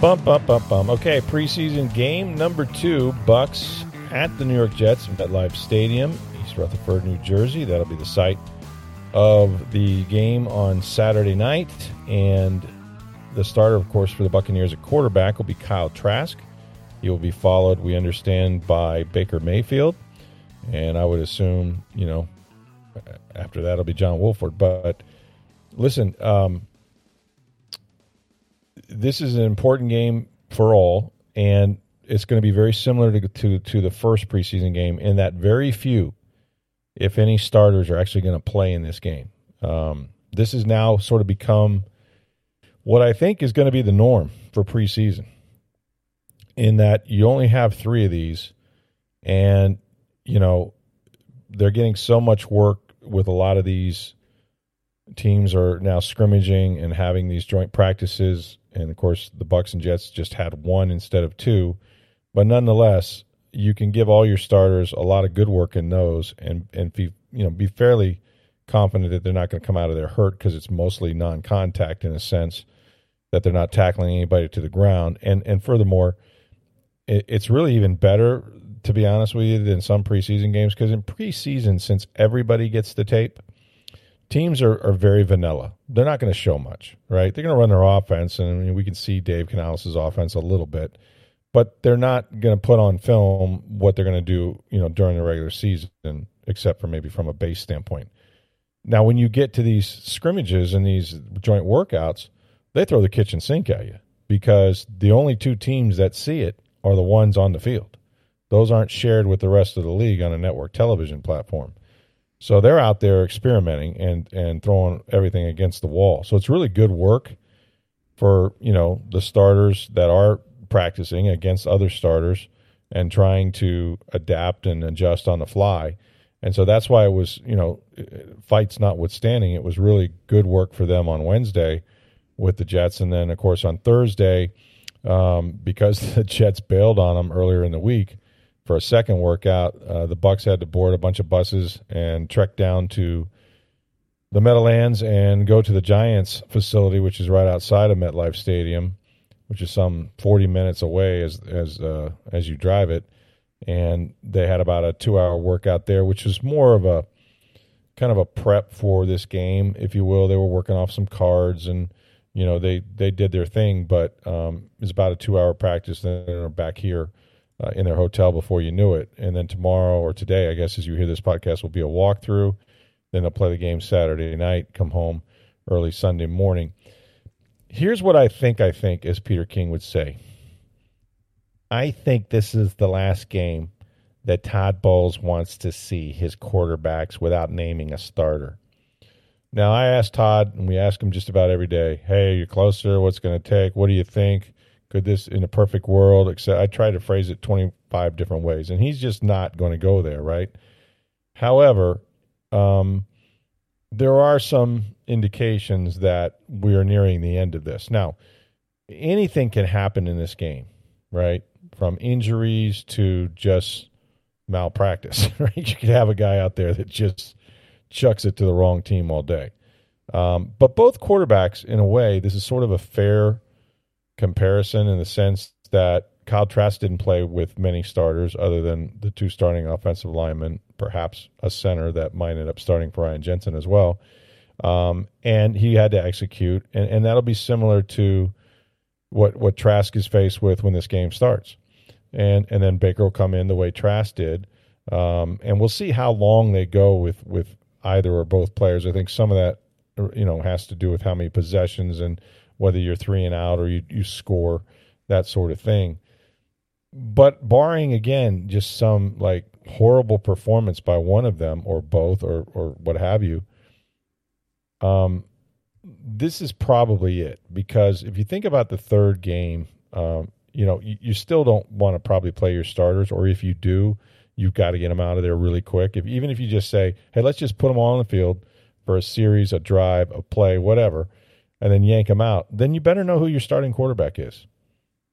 Bump, bump, bump, bump. Okay, preseason game number two, Bucs at the New York Jets MetLife Stadium, East Rutherford, New Jersey. That'll be the site of the game on Saturday night. And the starter, of course, for the Buccaneers at quarterback will be Kyle Trask. He will be followed, we understand, by Baker Mayfield. And I would assume, you know, after that, it'll be John Wolford. But listen, um, this is an important game for all, and it's going to be very similar to, to, to the first preseason game in that very few, if any, starters are actually going to play in this game. Um, this has now sort of become what I think is going to be the norm for preseason, in that you only have three of these, and you know they're getting so much work with a lot of these teams are now scrimmaging and having these joint practices and of course the bucks and jets just had one instead of two. But nonetheless you can give all your starters a lot of good work in those and and be you know be fairly confident that they're not going to come out of there hurt because it's mostly non-contact in a sense that they're not tackling anybody to the ground. And and furthermore it, it's really even better to be honest with you than some preseason games because in preseason since everybody gets the tape teams are, are very vanilla. They're not going to show much, right? They're going to run their offense, and I mean, we can see Dave Canales' offense a little bit, but they're not going to put on film what they're going to do, you know, during the regular season, except for maybe from a base standpoint. Now, when you get to these scrimmages and these joint workouts, they throw the kitchen sink at you because the only two teams that see it are the ones on the field. Those aren't shared with the rest of the league on a network television platform. So they're out there experimenting and and throwing everything against the wall. So it's really good work for you know the starters that are practicing against other starters and trying to adapt and adjust on the fly. And so that's why it was you know fights notwithstanding, it was really good work for them on Wednesday with the Jets, and then of course on Thursday um, because the Jets bailed on them earlier in the week for a second workout. Uh, the Bucs had to board a bunch of buses and trek down to the Meadowlands and go to the Giants facility, which is right outside of MetLife Stadium, which is some 40 minutes away as as uh, as you drive it. And they had about a two hour workout there, which was more of a kind of a prep for this game, if you will. They were working off some cards and you know they they did their thing, but um, it was about a two hour practice. Then they're back here uh, in their hotel before you knew it. And then tomorrow or today, I guess, as you hear this podcast, will be a walkthrough. Then they'll play the game Saturday night, come home early Sunday morning. Here's what I think, I think, as Peter King would say. I think this is the last game that Todd Bowles wants to see his quarterbacks without naming a starter. Now, I asked Todd, and we ask him just about every day, hey, you're closer. What's going to take? What do you think? Could this in a perfect world except i try to phrase it 25 different ways and he's just not going to go there right? However um, there are some indications that we are nearing the end of this. Now anything can happen in this game right? From injuries to just malpractice right? You could have a guy out there that just chucks it to the wrong team all day. Um, but both quarterbacks in a way this is sort of a fair comparison in the sense that Kyle Trask didn't play with many starters other than the two starting offensive linemen, perhaps a center that might end up starting for Ryan Jensen as well. Um, and he had to execute, and, and that'll be similar to what what Trask is faced with when this game starts. And and then Baker will come in the way Trask did, um, and we'll see how long they go with with either or both players. I think some of that you know has to do with how many possessions and whether you're three and out or you, you score, that sort of thing. But barring again just some like horrible performance by one of them or both or or what have you, um, this is probably it because if you think about the third game, um, you know, you, you still don't want to probably play your starters, or if you do, you've got to get them out of there really quick. If even if you just say, "Hey, let's just put them all on the field for a series, a drive, a play, whatever," and then yank them out, then you better know who your starting quarterback is,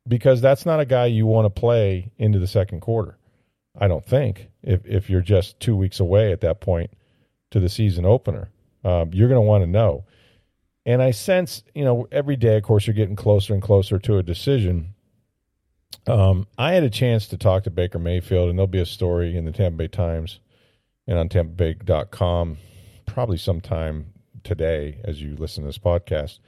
because that's not a guy you want to play into the second quarter. I don't think if if you're just two weeks away at that point to the season opener, um, you're going to want to know. And I sense, you know, every day, of course, you're getting closer and closer to a decision. Um, I had a chance to talk to Baker Mayfield, and there'll be a story in the Tampa Bay Times and on TampaBay.com probably sometime today as you listen to this podcast.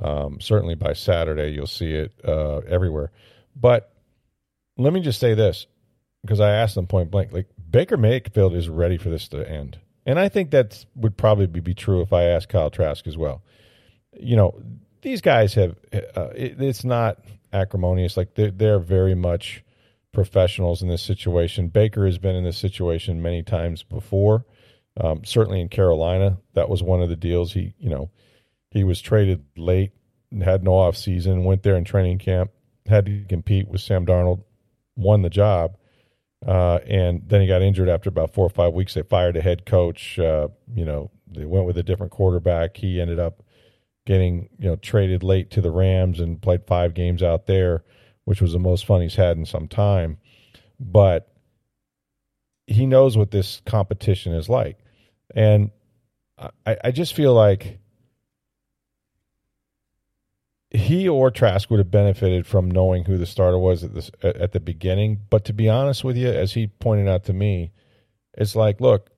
Um, certainly by Saturday, you'll see it uh, everywhere. But let me just say this because I asked them point blank like, Baker Mayfield is ready for this to end. And I think that would probably be true if I asked Kyle Trask as well. You know, these guys have, uh, it, it's not acrimonious. Like they're, they're very much professionals in this situation. Baker has been in this situation many times before. Um, certainly in Carolina, that was one of the deals. He, you know, he was traded late, had no off season, went there in training camp, had to compete with Sam Darnold, won the job, uh, and then he got injured after about four or five weeks. They fired a head coach. Uh, you know, they went with a different quarterback. He ended up getting you know traded late to the Rams and played five games out there, which was the most fun he's had in some time. But he knows what this competition is like. And I, I just feel like he or Trask would have benefited from knowing who the starter was at this at the beginning. But to be honest with you, as he pointed out to me, it's like, look,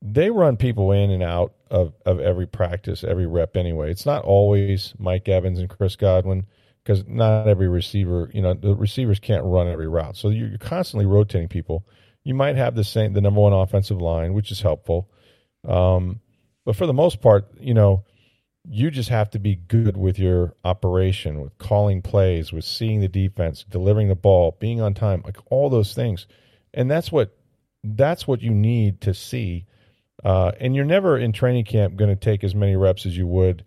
they run people in and out of, of every practice, every rep anyway. It's not always Mike Evans and Chris Godwin because not every receiver, you know, the receivers can't run every route. So you're constantly rotating people. You might have the same, the number one offensive line, which is helpful. Um, but for the most part, you know, you just have to be good with your operation, with calling plays, with seeing the defense, delivering the ball, being on time, like all those things. And that's what that's what you need to see. Uh, and you're never in training camp going to take as many reps as you would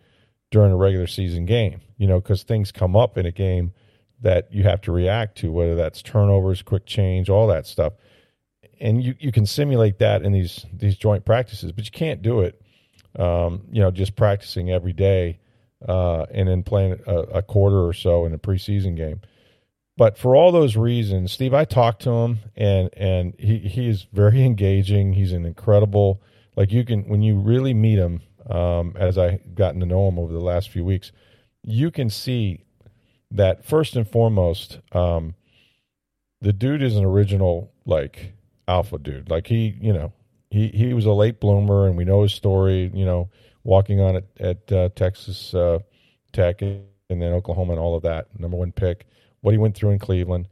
during a regular season game, you know, because things come up in a game that you have to react to, whether that's turnovers, quick change, all that stuff and you, you can simulate that in these these joint practices, but you can't do it. Um, you know, just practicing every day uh, and then playing a, a, quarter or so in a preseason game. But for all those reasons, Steve, I talked to him, and and he he is very engaging. He's an incredible like you can when you really meet him. Um, as I gotten to know him over the last few weeks, you can see that first and foremost, um, the dude is an original like alpha dude. Like he, you know, he he was a late bloomer, and we know his story. You know, walking on at, at uh, Texas uh, Tech and then Oklahoma and all of that. Number one pick. What he went through in Cleveland,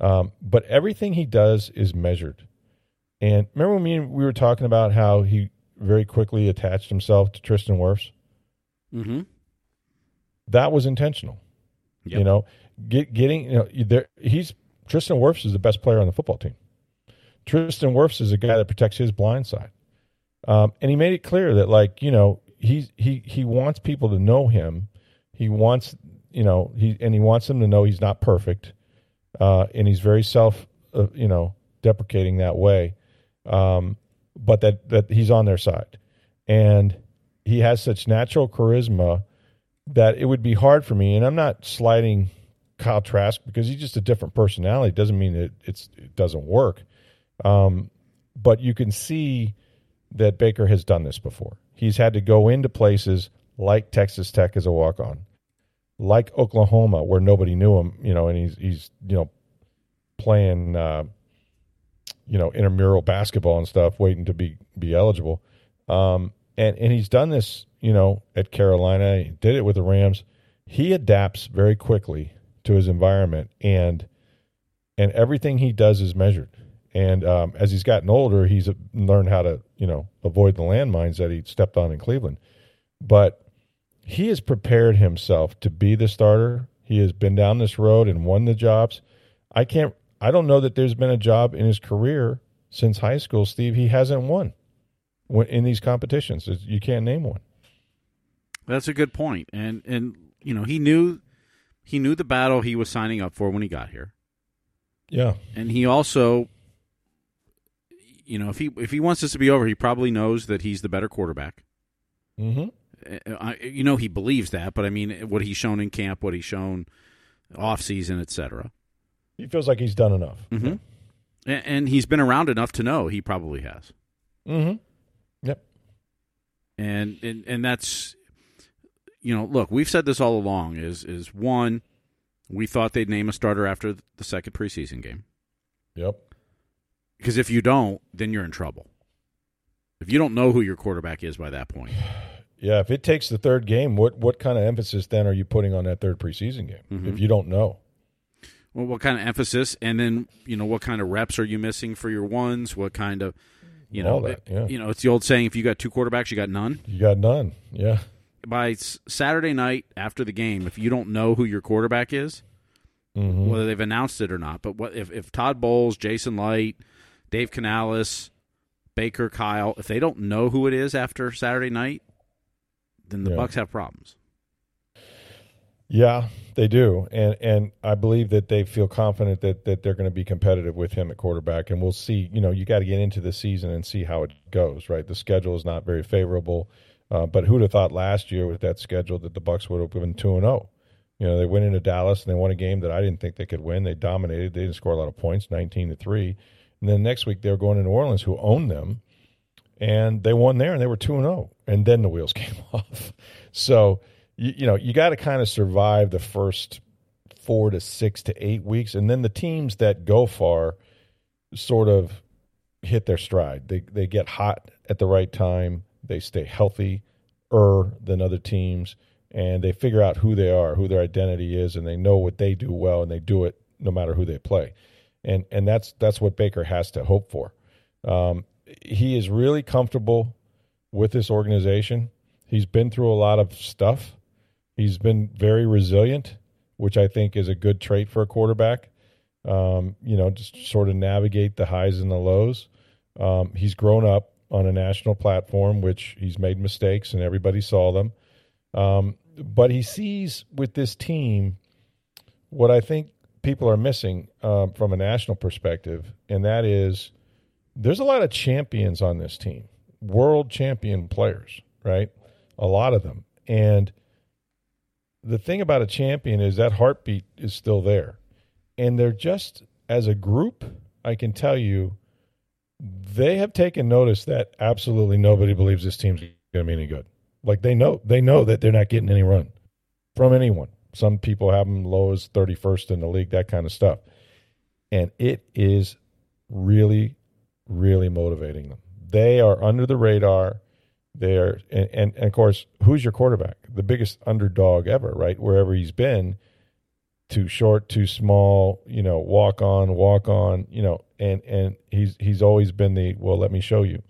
um, but everything he does is measured. And remember when me we were talking about how he very quickly attached himself to Tristan Wirfs? Mm-hmm. That was intentional. Yep. You know, get, getting you know there. He's Tristan Wirfs is the best player on the football team. Tristan Wirfs is a guy that protects his blind side. Um, and he made it clear that, like, you know, he, he, he wants people to know him. He wants, you know, he, and he wants them to know he's not perfect. Uh, and he's very self, uh, you know, deprecating that way. Um, but that, that he's on their side. And he has such natural charisma that it would be hard for me. And I'm not sliding Kyle Trask because he's just a different personality. It doesn't mean it's, it doesn't work. Um, but you can see that Baker has done this before. He's had to go into places like Texas Tech as a walk on, like Oklahoma where nobody knew him, you know, and he's he's you know playing uh, you know intramural basketball and stuff, waiting to be be eligible. Um, and and he's done this, you know, at Carolina. He did it with the Rams. He adapts very quickly to his environment, and and everything he does is measured. And um, as he's gotten older, he's learned how to, you know, avoid the landmines that he stepped on in Cleveland. But he has prepared himself to be the starter. He has been down this road and won the jobs. I can't. I don't know that there's been a job in his career since high school, Steve. He hasn't won in these competitions. You can't name one. That's a good point. point, and and you know he knew he knew the battle he was signing up for when he got here. Yeah, and he also, you know, if he if he wants this to be over, he probably knows that he's the better quarterback. Mm-hmm. I, you know, he believes that, but I mean, what he's shown in camp, what he's shown off season, etc. He feels like he's done enough. Mm-hmm. And, and he's been around enough to know he probably has. Mm-hmm. Yep. And and and that's you know, look, we've said this all along is is one, we thought they'd name a starter after the second preseason game. Yep. Because if you don't, then you're in trouble. If you don't know who your quarterback is by that point. Yeah, if it takes the third game, what what kind of emphasis then are you putting on that third preseason game mm-hmm. if you don't know? Well, what kind of emphasis, and then you know what kind of reps are you missing for your ones? What kind of, you know, that, yeah. you know, it's the old saying: if you got two quarterbacks, you got none. You got none. Yeah. By Saturday night after the game, if you don't know who your quarterback is, mm-hmm. whether they've announced it or not, but what if if Todd Bowles, Jason Licht, Dave Canales, Baker, Kyle, if they don't know who it is after Saturday night, then the yeah. Bucs have problems. Yeah, they do, and and I believe that they feel confident that that they're going to be competitive with him at quarterback, and we'll see. You know, you got to get into the season and see how it goes. Right, the schedule is not very favorable, uh, but who'd have thought last year with that schedule that the Bucs would have been two and zero? Oh? You know, they went into Dallas and they won a game that I didn't think they could win. They dominated. They didn't score a lot of points, nineteen to three. And then next week they were going to New Orleans, who owned them, and they won there, and they were two and zero. Oh, and then the wheels came off. So you, you know you got to kind of survive the first four to six to eight weeks, and then the teams that go far sort of hit their stride. They they get hot at the right time. They stay healthy er than other teams, and they figure out who they are, who their identity is, and they know what they do well, and they do it no matter who they play. And and that's that's what Baker has to hope for. Um, he is really comfortable with this organization. He's been through a lot of stuff. He's been very resilient, which I think is a good trait for a quarterback. Um, you know, just sort of navigate the highs and the lows. Um, he's grown up on a national platform, which he's made mistakes and everybody saw them. Um, but he sees with this team what I think people are missing um, from a national perspective, and that is there's a lot of champions on this team, world champion players, right? A lot of them. And the thing about a champion is that heartbeat is still there. And they're just, as a group, I can tell you, they have taken notice that absolutely nobody believes this team's going to be any good. Like they know, they know that they're not getting any run from anyone. Some people have them low as 31st in the league, that kind of stuff. And it is really, really motivating them. They are under the radar. They are, and, and, and of course, who's your quarterback? The biggest underdog ever, right? Wherever he's been, too short, too small, you know, walk on, walk on, you know, and and he's he's always been the well, let me show you.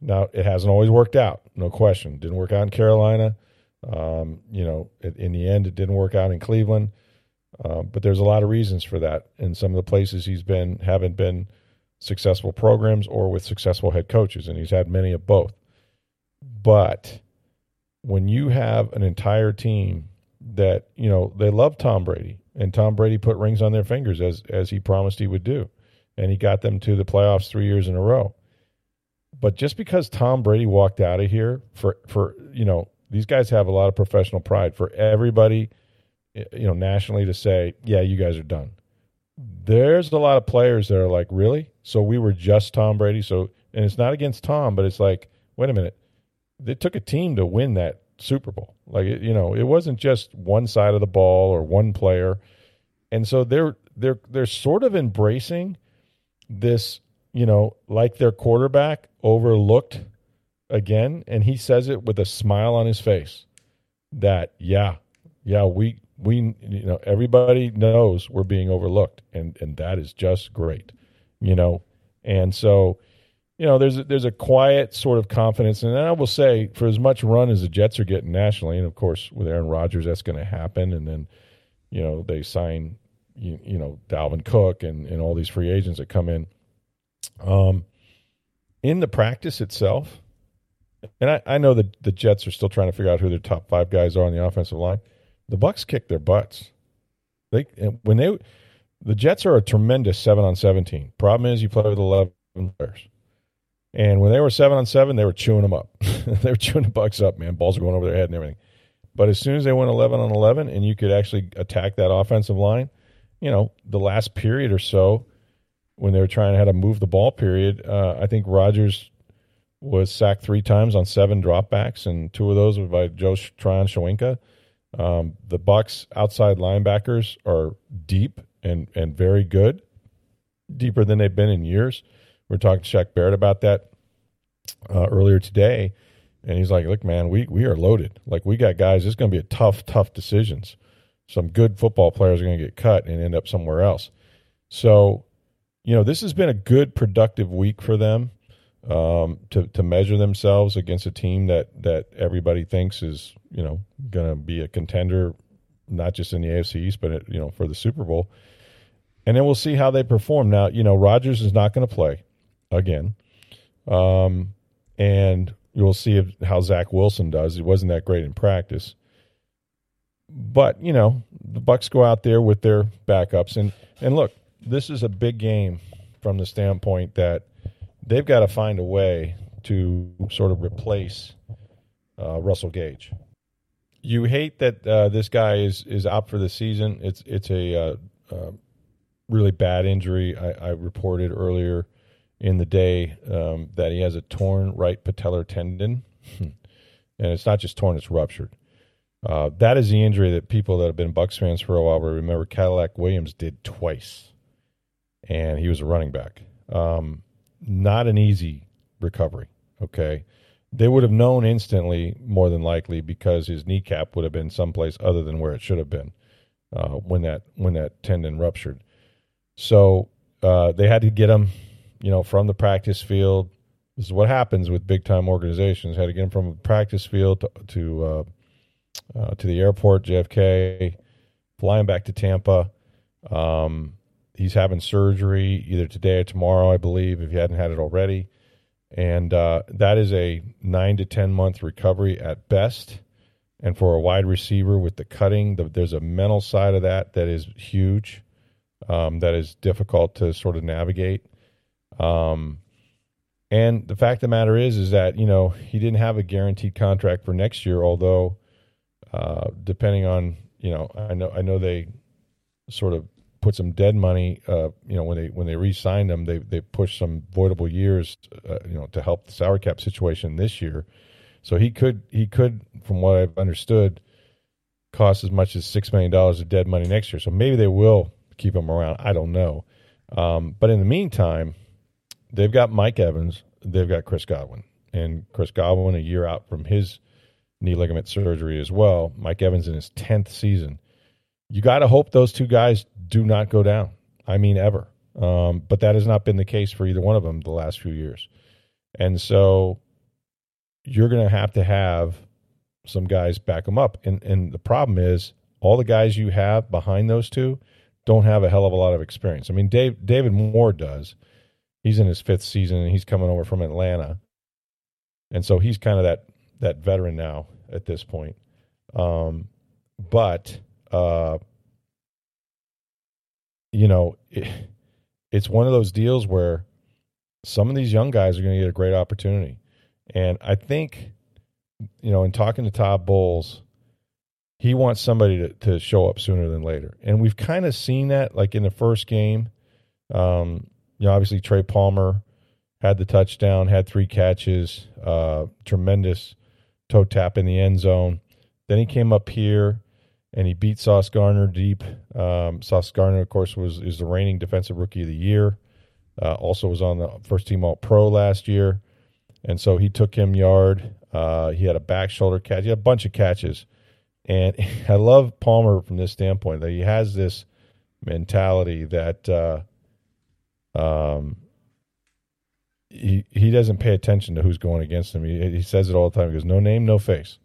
Now it hasn't always worked out, no question. Didn't work out in Carolina. Um, you know, in the end, it didn't work out in Cleveland. Uh, but there's a lot of reasons for that. And some of the places he's been haven't been successful programs or with successful head coaches, and he's had many of both. But when you have an entire team that you know they love Tom Brady, and Tom Brady put rings on their fingers as as he promised he would do, and he got them to the playoffs three years in a row. But just because Tom Brady walked out of here for for you know these guys have a lot of professional pride for everybody, eh, you know, nationally to say, yeah, you guys are done. There's a lot of players that are like, really? So we were just Tom Brady. So, and it's not against Tom, but it's like, wait a minute. It took a team to win that Super Bowl. Like, you know, it wasn't just one side of the ball or one player. And so they're, they're, they're sort of embracing this, you know, like their quarterback overlooked again, and he says it with a smile on his face that yeah, yeah, we we you know everybody knows we're being overlooked, and and that is just great, you know, and so. You know, there's a, there's a quiet sort of confidence, and I will say, for as much run as the Jets are getting nationally, and of course with Aaron Rodgers, that's going to happen. And then, you know, they sign, you, you know, Dalvin Cook and and all these free agents that come in. Um, in the practice itself, and I, I know that the Jets are still trying to figure out who their top five guys are on the offensive line. The Bucs kick their butts. They when they the Jets are a tremendous seven on seventeen. Problem is you play with eleven players. And when they were seven on seven, they were chewing them up. they were chewing the Bucs up, man. Balls were going over their head and everything. But as soon as they went eleven on eleven, and you could actually attack that offensive line, you know, the last period or so, when they were trying to how to move the ball period, uh, I think Rodgers was sacked three times on seven dropbacks, and two of those were by Joe Tryon Shoyinka. Um, the Bucs outside linebackers are deep and and very good, deeper than they've been in years. We are talking to Shaq Barrett about that uh, earlier today, and he's like, "Look, man, we we are loaded. Like we got guys. It's going to be a tough, tough decisions. Some good football players are going to get cut and end up somewhere else. So, you know, this has been a good, productive week for them um, to to measure themselves against a team that that everybody thinks is you know going to be a contender, not just in the AFC East, but you know for the Super Bowl. And then we'll see how they perform. Now, you know, Rodgers is not going to play again. Um, and you'll see if, how Zach Wilson does. He wasn't that great in practice. But, you know, the Bucs go out there with their backups and and look, this is a big game from the standpoint that they've got to find a way to sort of replace uh, Russell Gage. You hate that uh, this guy is is out for the season. It's it's a uh, uh really bad injury. I, I reported earlier in the day um, that he has a torn right patellar tendon, and it's not just torn; it's ruptured. Uh, that is the injury that people that have been Bucs fans for a while will remember. Cadillac Williams did twice, and he was a running back. Um, not an easy recovery. Okay, they would have known instantly, more than likely, because his kneecap would have been someplace other than where it should have been uh, when that when that tendon ruptured. So uh, they had to get him you know, from the practice field. This is what happens with big time organizations. Had to get him from the practice field to to, uh, uh, to the airport, JFK, flying back to Tampa. Um, he's having surgery either today or tomorrow, I believe, if he hadn't had it already. And uh, that is a nine to 10 month recovery at best. And for a wide receiver with the cutting, the, there's a mental side of that that is huge, um, that is difficult to sort of navigate. Um, and the fact of the matter is, is that you know he didn't have a guaranteed contract for next year. Although, uh, depending on you know, I know I know they sort of put some dead money. Uh, you know, when they when they re-signed him, they they pushed some voidable years, uh, you know, to help the salary cap situation this year. So he could he could, from what I've understood, cost as much as six million dollars of dead money next year. So maybe they will keep him around. I don't know. Um, but in the meantime, they've got Mike Evans, they've got Chris Godwin, and Chris Godwin a year out from his knee ligament surgery as well. Mike Evans in his tenth season. You got to hope those two guys do not go down. I mean, ever. Um, but that has not been the case for either one of them the last few years, and so you're going to have to have some guys back them up. And and the problem is all the guys you have behind those two don't have a hell of a lot of experience. I mean, Dave, David Moore does, he's in his fifth season and he's coming over from Atlanta, and so he's kind of that that veteran now at this point. Um, but uh, you know, it, it's one of those deals where some of these young guys are going to get a great opportunity, and I think, you know, in talking to Todd Bowles, he wants somebody to, to show up sooner than later, and we've kind of seen that, like in the first game. Um, you know, obviously Trey Palmer had the touchdown, had three catches, uh, tremendous toe tap in the end zone. Then he came up here and he beat Sauce Gardner deep. Um, Sauce Gardner, of course, was is the reigning defensive rookie of the year. Uh, also was on the first team All Pro last year, and so he took him yard. Uh, he had a back shoulder catch. He had a bunch of catches, and I love Palmer from this standpoint that he has this mentality that uh, um, he he doesn't pay attention to who's going against him. He, he says it all the time. He goes, "No name, no face."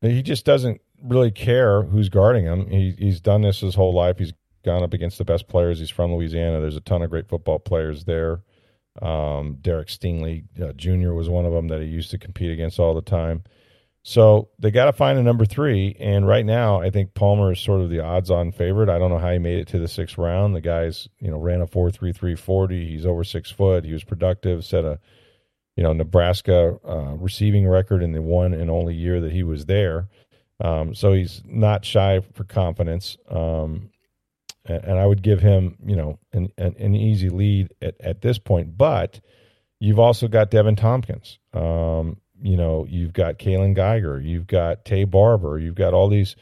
He just doesn't really care who's guarding him. He he's done this his whole life. He's gone up against the best players. He's from Louisiana. There's a ton of great football players there. Um, Derek Stingley uh, Jr. was one of them that he used to compete against all the time. So they got to find a number three. And right now, I think Palmer is sort of the odds on favorite. I don't know how he made it to the sixth round. The guy's, you know, ran a 4 3 3 40. He's over six foot. He was productive, set a, you know, Nebraska uh, receiving record in the one and only year that he was there. Um, so he's not shy for confidence. Um, and, and, I would give him, you know, an, an, an, easy lead at, at this point. But you've also got Deven Thompkins. Um, you know, you've got Kaylon Geiger, you've got Taye Barber, you've got all these,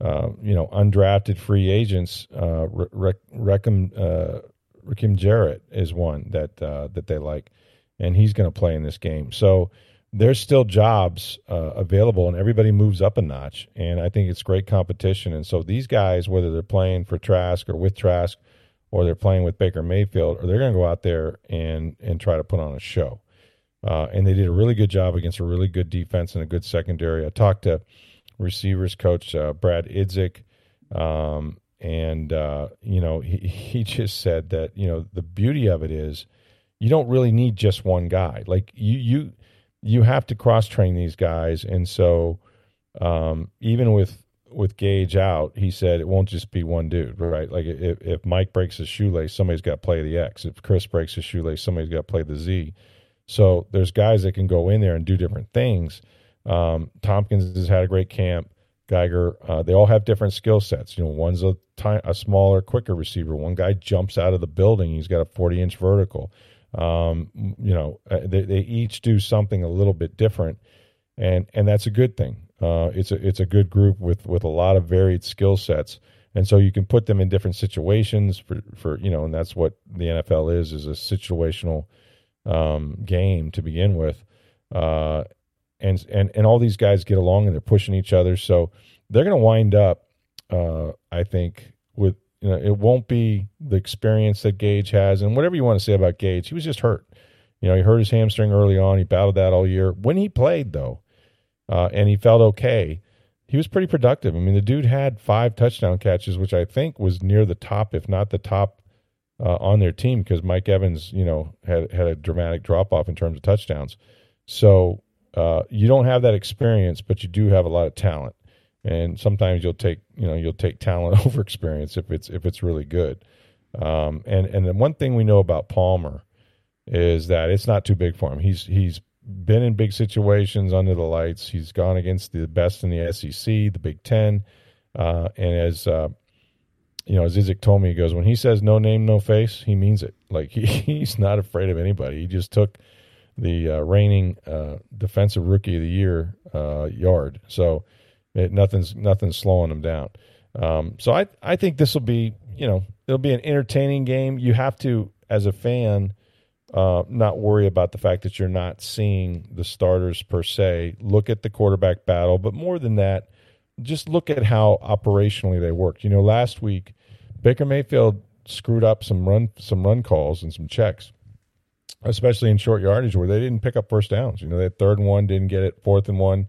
uh, you know, undrafted free agents. Uh, Rakim, uh, Jarrett is one that uh, that they like, and he's going to play in this game. So there's still jobs uh, available, and everybody moves up a notch. And I think it's great competition. And so these guys, whether they're playing for Trask or with Trask, or they're playing with Baker Mayfield, or they're going to go out there and and try to put on a show. Uh, and they did a really good job against a really good defense and a good secondary. I talked to receivers coach uh, Brad Idzik, um, and uh, you know he, he just said that you know the beauty of it is you don't really need just one guy. Like you you you have to cross train these guys, and so um, even with with Gage out, he said it won't just be one dude, right? Like if, if Mike breaks his shoelace, somebody's got to play the X. If Chris breaks his shoelace, somebody's got to play the Z. So there's guys that can go in there and do different things. Um, Thompkins has had a great camp. Geiger, uh, they all have different skill sets. You know, one's a, a smaller, quicker receiver. One guy jumps out of the building. He's got a 40 inch vertical. Um, you know, uh, they, they each do something a little bit different, and and that's a good thing. Uh, it's a it's a good group with with a lot of varied skill sets, and so you can put them in different situations for for you know, and that's what the NFL is is a situational um, game to begin with. Uh, and and and all these guys get along and they're pushing each other, so they're going to wind up, uh, I think, with you know it won't be the experience that Gage has, and whatever you want to say about Gage, he was just hurt. You know, he hurt his hamstring early on. He battled that all year. When he played though, uh, and he felt okay, he was pretty productive. I mean, the dude had five touchdown catches, which I think was near the top, if not the top uh, on their team because Mike Evans, you know, had had a dramatic drop off in terms of touchdowns. So uh, you don't have that experience, but you do have a lot of talent. And sometimes you'll take, you know, you'll take talent over experience if it's if it's really good. Um, and and the one thing we know about Palmer is that it's not too big for him. He's he's been in big situations under the lights. He's gone against the best in the SEC, the Big Ten, uh, and as uh, you know, Idzik told me, he goes, when he says no name, no face, he means it. Like he, he's not afraid of anybody. He just took the uh, reigning uh, defensive rookie of the year uh, yard. So it, nothing's nothing's slowing them down. Um, so I I think this will be you know it'll be an entertaining game. You have to as a fan uh, not worry about the fact that you're not seeing the starters per se. Look at the quarterback battle, but more than that, just look at how operationally they worked. You know, last week Baker Mayfield screwed up some run some run calls and some checks, especially in short yardage where they didn't pick up first downs. You know, they had third and one, didn't get it. Fourth and one,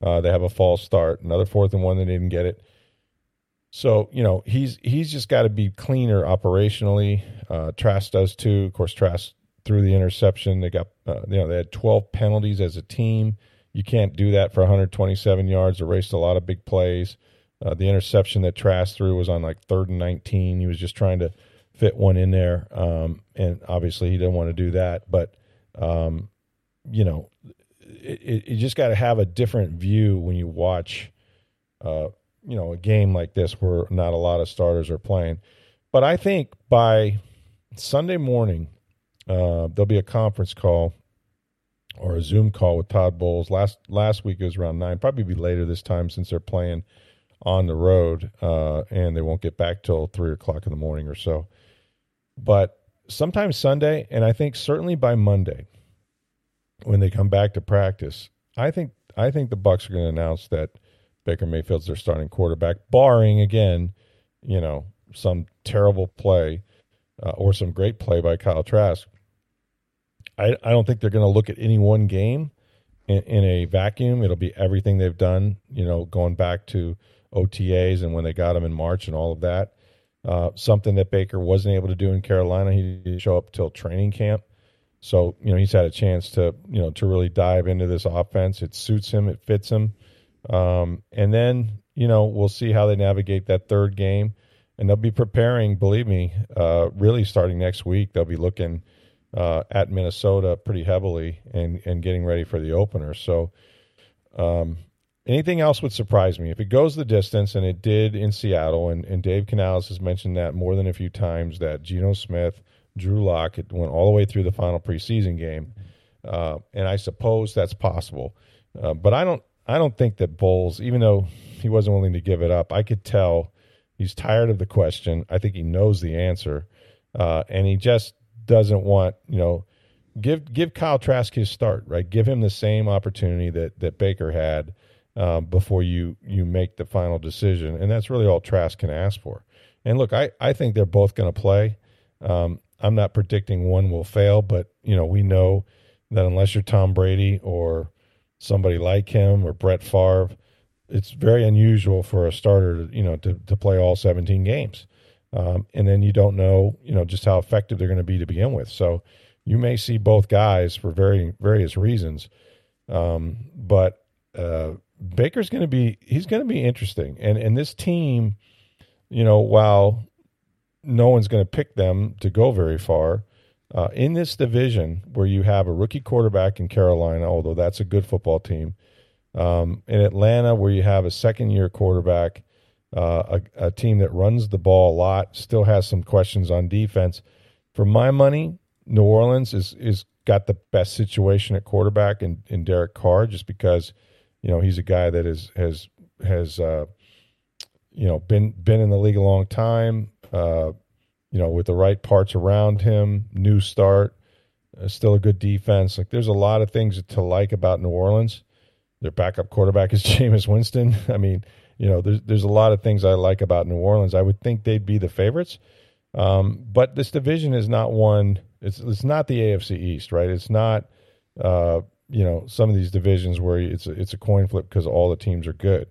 uh, they have a false start. Another fourth and one, they didn't get it. So you know he's he's just got to be cleaner operationally. Uh, Trask does too. Of course, Trask threw the interception. They got uh, you know they had 12 penalties as a team. You can't do that for 127 yards. Erased a lot of big plays. Uh, the interception that Trask threw was on like third and 19. He was just trying to fit one in there. Um, and obviously he didn't want to do that. But, um, you know, it, it, you just got to have a different view when you watch, uh, you know, a game like this where not a lot of starters are playing. But I think by Sunday morning, uh, there'll be a conference call or a Zoom call with Todd Bowles. Last last week it was around nine. Probably be later this time since they're playing on the road, uh, and they won't get back till three o'clock in the morning or so. But sometime Sunday, and I think certainly by Monday, when they come back to practice, I think I think the Bucs are going to announce that Baker Mayfield's their starting quarterback, barring again, you know, some terrible play uh, or some great play by Kyle Trask. I, I don't think they're going to look at any one game in, in, a vacuum. It'll be everything they've done, you know, going back to OTAs and when they got him in March and all of that. Uh, something that Baker wasn't able to do in Carolina. He didn't show up till training camp. So you know he's had a chance to you know to really dive into this offense. It suits him. It fits him. Um, and then you know we'll see how they navigate that third game, and they'll be preparing. Believe me, uh, really starting next week, they'll be looking uh, at Minnesota pretty heavily and and getting ready for the opener. So. Um, anything else would surprise me if it goes the distance, and it did in Seattle. And, and Dave Canales has mentioned that more than a few times that Geno Smith, Drew Lock, it went all the way through the final preseason game, uh, and I suppose that's possible. Uh, but I don't, I don't think that Bowles, even though he wasn't willing to give it up, I could tell he's tired of the question. I think he knows the answer, uh, and he just doesn't want, you know, give give Kyle Trask his start, right? Give him the same opportunity that that Baker had um, before you you make the final decision, and that's really all Trask can ask for. And look, I I think they're both going to play. Um, I'm not predicting one will fail, but you know we know that unless you're Tom Brady or somebody like him or Brett Favre, it's very unusual for a starter to you know to to play all 17 games, um, and then you don't know you know just how effective they're going to be to begin with. So you may see both guys for very various reasons, um, but uh, Baker's going to be he's going to be interesting, and and this team, you know, while no one's going to pick them to go very far. Uh, in this division, where you have a rookie quarterback in Carolina, although that's a good football team, um, in Atlanta, where you have a second year quarterback, uh, a, a, team that runs the ball a lot, still has some questions on defense. For my money, New Orleans is is got the best situation at quarterback in, in Derek Carr, just because you know he's a guy that is has has uh, you know been been in the league a long time. Uh, you know, with the right parts around him, new start, uh, still a good defense. Like there's a lot of things to like about New Orleans. Their backup quarterback is Jameis Winston. I mean, you know, there's there's a lot of things I like about New Orleans. I would think they'd be the favorites, um, but this division is not one. It's it's not the AFC East, right? It's not. Uh, you know some of these divisions where it's a, it's a coin flip because all the teams are good.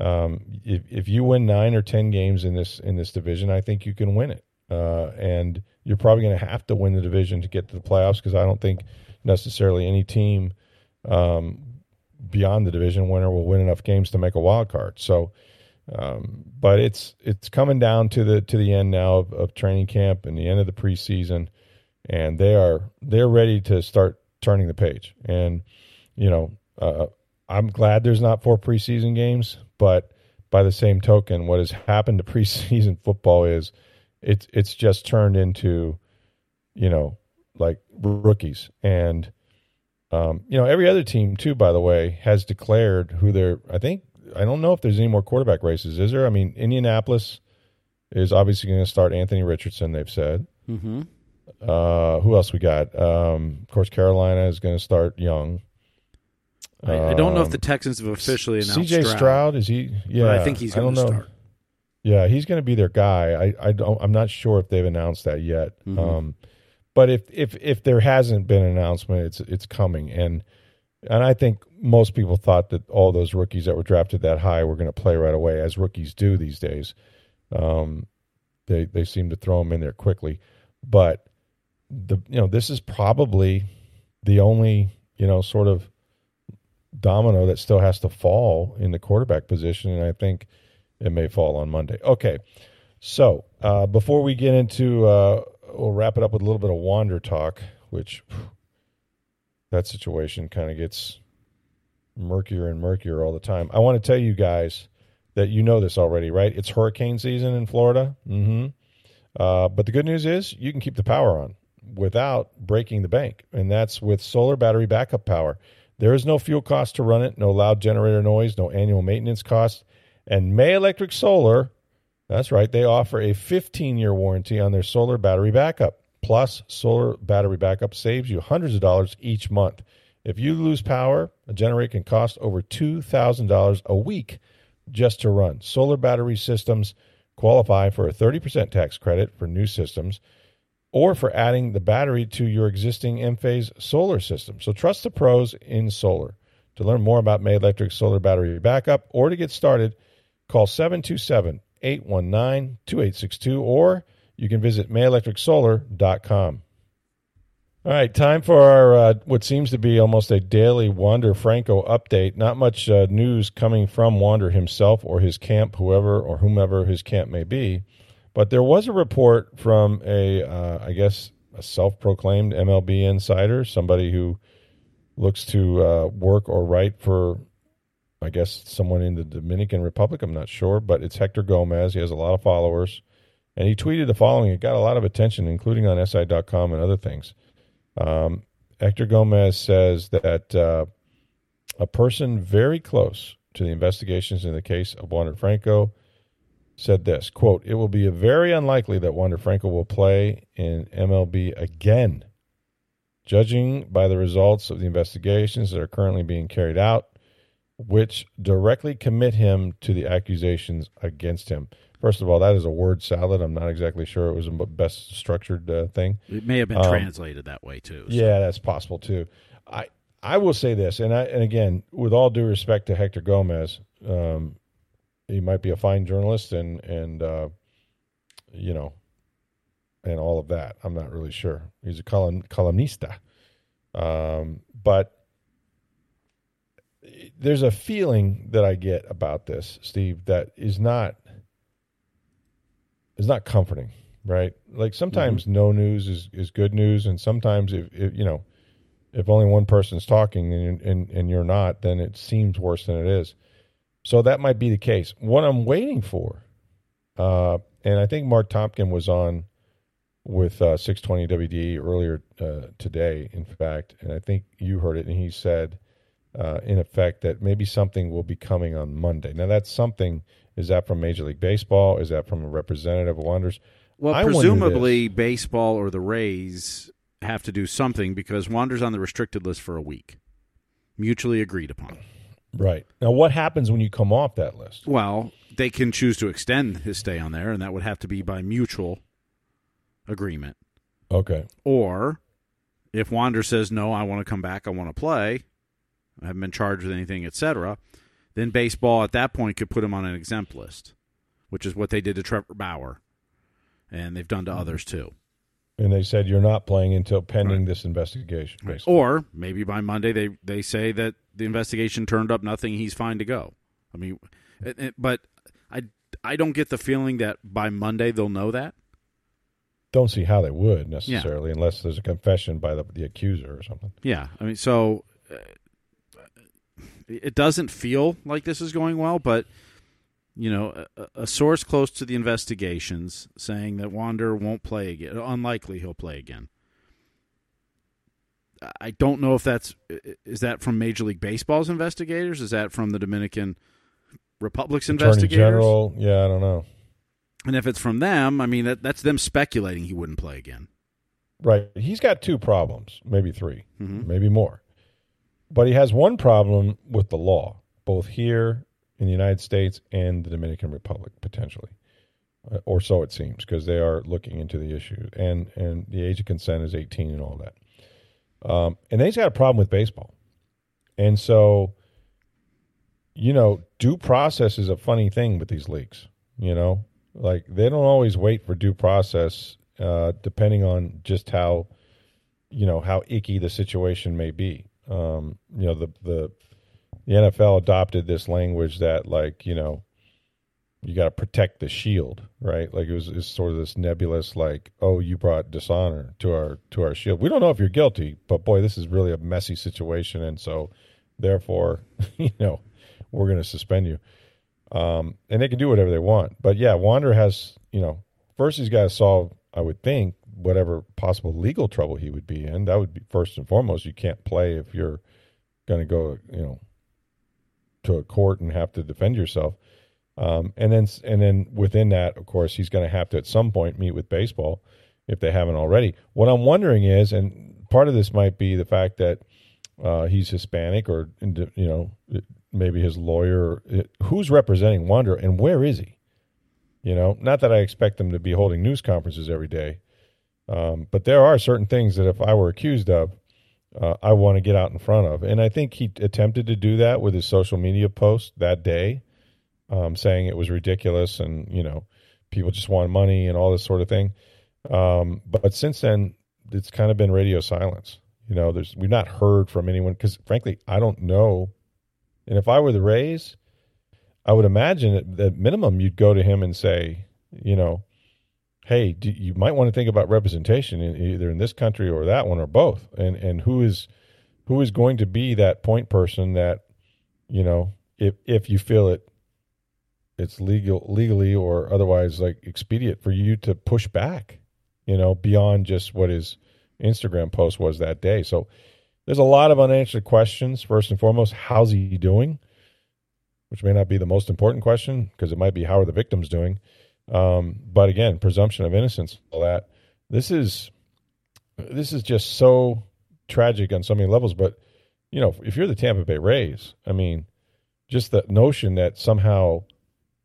Um, if if you win nine or ten games in this in this division, I think you can win it. Uh, and you're probably going to have to win the division to get to the playoffs because I don't think necessarily any team um, beyond the division winner will win enough games to make a wild card. So, um, but it's it's coming down to the to the end now of, of training camp and the end of the preseason, and they are they're ready to start turning the page. And you know, uh, I'm glad there's not four preseason games, but by the same token, what has happened to preseason football is it's it's just turned into, you know, like rookies and. Um, you know, every other team too, by the way, has declared who they're. I think I don't know if there's any more quarterback races. Is there? I mean, Indianapolis is obviously going to start Anthony Richardson. They've said. Mm-hmm. Uh, who else we got? Um, of course, Carolina is going to start young. I, I, don't know if the um, Texans have officially announced C.J. Stroud. Stroud. Is he? Yeah, I think he's going to start. Yeah, he's going to be their guy. I, I don't. I'm not sure if they've announced that yet. Mm-hmm. Um, but if if if there hasn't been an announcement, it's it's coming. And and I think most people thought that all those rookies that were drafted that high were going to play right away, as rookies do these days. Um, they they seem to throw them in there quickly, but the you know this is probably the only you know sort of domino that still has to fall in the quarterback position, and I think it may fall on Monday. Okay, so uh, before we get into, uh, we'll wrap it up with a little bit of Wander talk, which that situation kind of gets murkier and murkier all the time. I want to tell you guys that you know this already, right? It's hurricane season in Florida. Mm-hmm. Uh, but the good news is you can keep the power on without breaking the bank, and that's with solar battery backup power. There is no fuel cost to run it, no loud generator noise, no annual maintenance cost. And May Electric Solar, that's right, they offer a 15 year warranty on their solar battery backup. Plus, solar battery backup saves you hundreds of dollars each month. If you lose power, a generator can cost over $2,000 a week just to run. Solar battery systems qualify for a 30% tax credit for new systems or for adding the battery to your existing Enphase solar system. So trust the pros in solar. To learn more about May Electric solar battery backup or to get started, call 727 819 2862 or you can visit mayelectricsolar.com. All right, time for our uh, what seems to be almost a daily Wander Franco update. Not much uh, news coming from Wander himself or his camp, whoever or whomever his camp may be, but there was a report from a, uh, I guess, a self-proclaimed MLB insider, somebody who looks to uh, work or write for, I guess, someone in the Dominican Republic. I'm not sure, but it's Hector Gomez. He has a lot of followers, and he tweeted the following. It got a lot of attention, including on SI.com and other things. Um, Hector Gomez says that uh, a person very close to the investigations in the case of Wander Franco said this quote, It will be very unlikely that Wander Franco will play in MLB again. Judging by the results of the investigations that are currently being carried out, which directly commit him to the accusations against him. First of all, that is a word salad. I'm not exactly sure it was a best structured uh, thing. It may have been um, translated that way too. So. Yeah, that's possible too. I I will say this, and I and again, with all due respect to Hector Gomez, um, he might be a fine journalist and and uh, you know, and all of that. I'm not really sure. He's a column, columnista, um, but there's a feeling that I get about this, Steve, that is not is not comforting, right? Like sometimes mm-hmm. no news is, is good news, and sometimes if, if, you know if only one person's talking and, and and you're not, then it seems worse than it is. So that might be the case. What I'm waiting for, uh, and I think Marc Topkin was on with uh, 620 WD earlier uh, today, in fact, and I think you heard it, and he said, uh, in effect, that maybe something will be coming on Monday. Now that's something is that from Major League Baseball? Is that from a representative of Wanderers? Well, I presumably baseball or the Rays have to do something because Wander's on the restricted list for a week, mutually agreed upon. Right. Now, what happens when you come off that list? Well, they can choose to extend his stay on there, and that would have to be by mutual agreement. Okay. Or if Wander says, no, I want to come back, I want to play, I haven't been charged with anything, etc., then baseball at that point could put him on an exempt list, which is what they did to Trevor Bauer, and they've done to mm-hmm. others too. And they said you're not playing until pending right. this investigation. Right. Or maybe by Monday they they say that the investigation turned up nothing. He's fine to go. I mean, it, it, but I I don't get the feeling that by Monday they'll know that. Don't see how they would necessarily, yeah. unless there's a confession by the the accuser or something. Yeah, I mean, so uh, it doesn't feel like this is going well, but you know, a, a, source close to the investigations saying that Wander won't play again. Unlikely he'll play again. I don't know if that's is that from Major League Baseball's investigators? Is that from the Dominican Republic's Attorney investigators? General, yeah, I don't know. And if it's from them, I mean that that's them speculating he wouldn't play again. Right. He's got two problems, maybe 3 mm-hmm. maybe more. But he has one problem with the law, both here in the United States and the Dominican Republic, potentially. Uh, or so it seems, because they are looking into the issue. And, and the age of consent is 18 and all that. Um, and they've got a problem with baseball. And so, you know, due process is a funny thing with these leagues, you know? Like, they don't always wait for due process, uh, depending on just how, you know, how icky the situation may be um, you know the the the NFL adopted this language that like you know you got to protect the shield, right? Like it was, it was sort of this nebulous, like, oh, you brought dishonor to our to our shield. We don't know if you're guilty, but boy, this is really a messy situation, and so therefore, you know, we're going to suspend you. Um, and they can do whatever they want, but yeah, Wander has, you know, first he's got to solve, I would think, whatever possible legal trouble he would be in. That would be first and foremost. You can't play if you're going to go, you know, to a court and have to defend yourself. Um, and then, and then within that, of course, he's going to have to at some point meet with baseball if they haven't already. What I'm wondering is, and part of this might be the fact that uh, he's Hispanic, or you know, maybe his lawyer, who's representing Wander, and where is he? You know, not that I expect them to be holding news conferences every day, um, but there are certain things that if I were accused of, uh, I want to get out in front of. And I think he attempted to do that with his social media post that day, um, saying it was ridiculous and, you know, people just want money and all this sort of thing. Um, but since then, it's kind of been radio silence. You know, there's we've not heard from anyone because frankly, I don't know. And if I were the Rays, I would imagine that at minimum you'd go to him and say, you know, hey, do, you might want to think about representation in, either in this country or that one or both, and and who is who is going to be that point person that you know if if you feel it it's legal legally or otherwise like expedient for you to push back you know beyond just what his instagram post was that day. So there's a lot of unanswered questions. First and foremost how's he doing? Which may not be the most important question because it might be how are the victims doing um, but again presumption of innocence all that this is this is just so tragic on so many levels but you know if you're the tampa bay rays i mean just the notion that somehow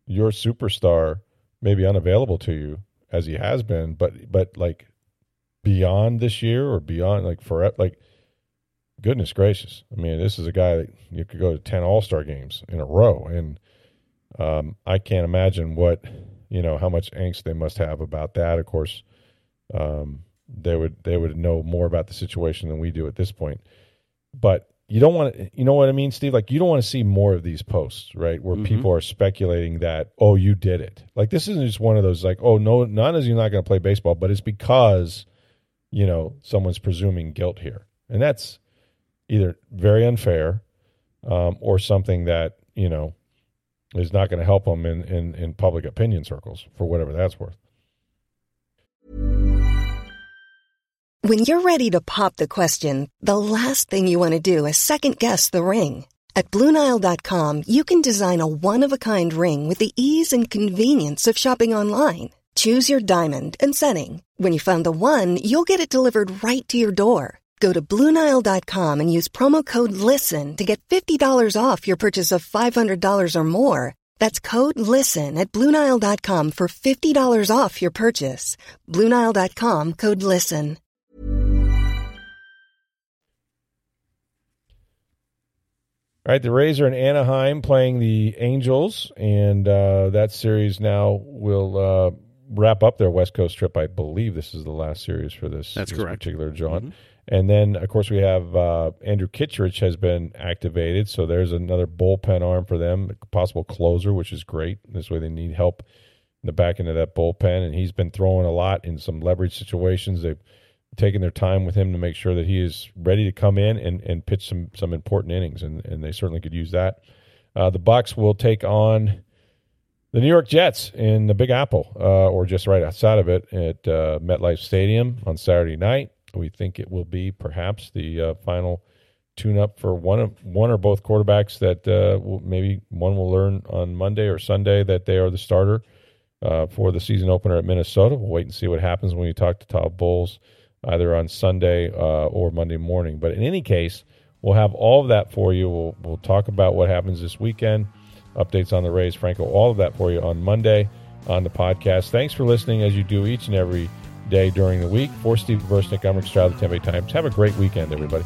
your superstar may be unavailable to you as he has been, but but like beyond this year or beyond like forever, like goodness gracious. I mean, this is a guy that you could go to ten All Star games in a row, and um, I can't imagine what you know how much angst they must have about that. Of course, um, they would they would know more about the situation than we do at this point, but you don't want to you know what i mean steve? Like you don't want to see more of these posts right? Where mm-hmm. people are speculating that oh you did it. Like this isn't just one of those like oh no none is you're not going to play baseball but it's because you know someone's presuming guilt here. And that's either very unfair um, or something that you know is not going to help them in, in in public opinion circles for whatever that's worth When you're ready to pop the question, the last thing you want to do is second guess the ring. At Bluenile.com, you can design a one of a kind ring with the ease and convenience of shopping online. Choose your diamond and setting. When you find the one, you'll get it delivered right to your door. Go to Bluenile.com and use promo code LISTEN to get $50 off your purchase of $500 or more. That's code LISTEN at Bluenile.com for $50 off your purchase. Bluenile.com code LISTEN. All right, the Rays are in Anaheim playing the Angels, and uh, that series now will uh, wrap up their West Coast trip. I believe this is the last series for this, That's this correct. particular jaunt. Mm-hmm. And then, of course, we have uh, Andrew Kittredge has been activated, so there's another bullpen arm for them, possible closer, which is great. This way, they need help in the back end of that bullpen, and he's been throwing a lot in some leverage situations. They've taken their time with him to make sure that he is ready to come in and, and pitch some some important innings, and, and they certainly could use that. Uh, the Bucs will take on the New York Jets in the Big Apple, uh, or just right outside of it at uh, MetLife Stadium on Saturday night. We think it will be perhaps the uh, final tune-up for one of one or both quarterbacks that uh, will, maybe one will learn on Monday or Sunday that they are the starter uh, for the season opener at Minnesota. We'll wait and see what happens when we talk to Todd Bowles either on Sunday uh, or Monday morning. But in any case, we'll have all of that for you. We'll, we'll talk about what happens this weekend, updates on the Rays, Franco, all of that for you on Monday on the podcast. Thanks for listening as you do each and every day during the week. For Steve Versnick, I'm Rick Stroud the Tampa Times. Have a great weekend, everybody.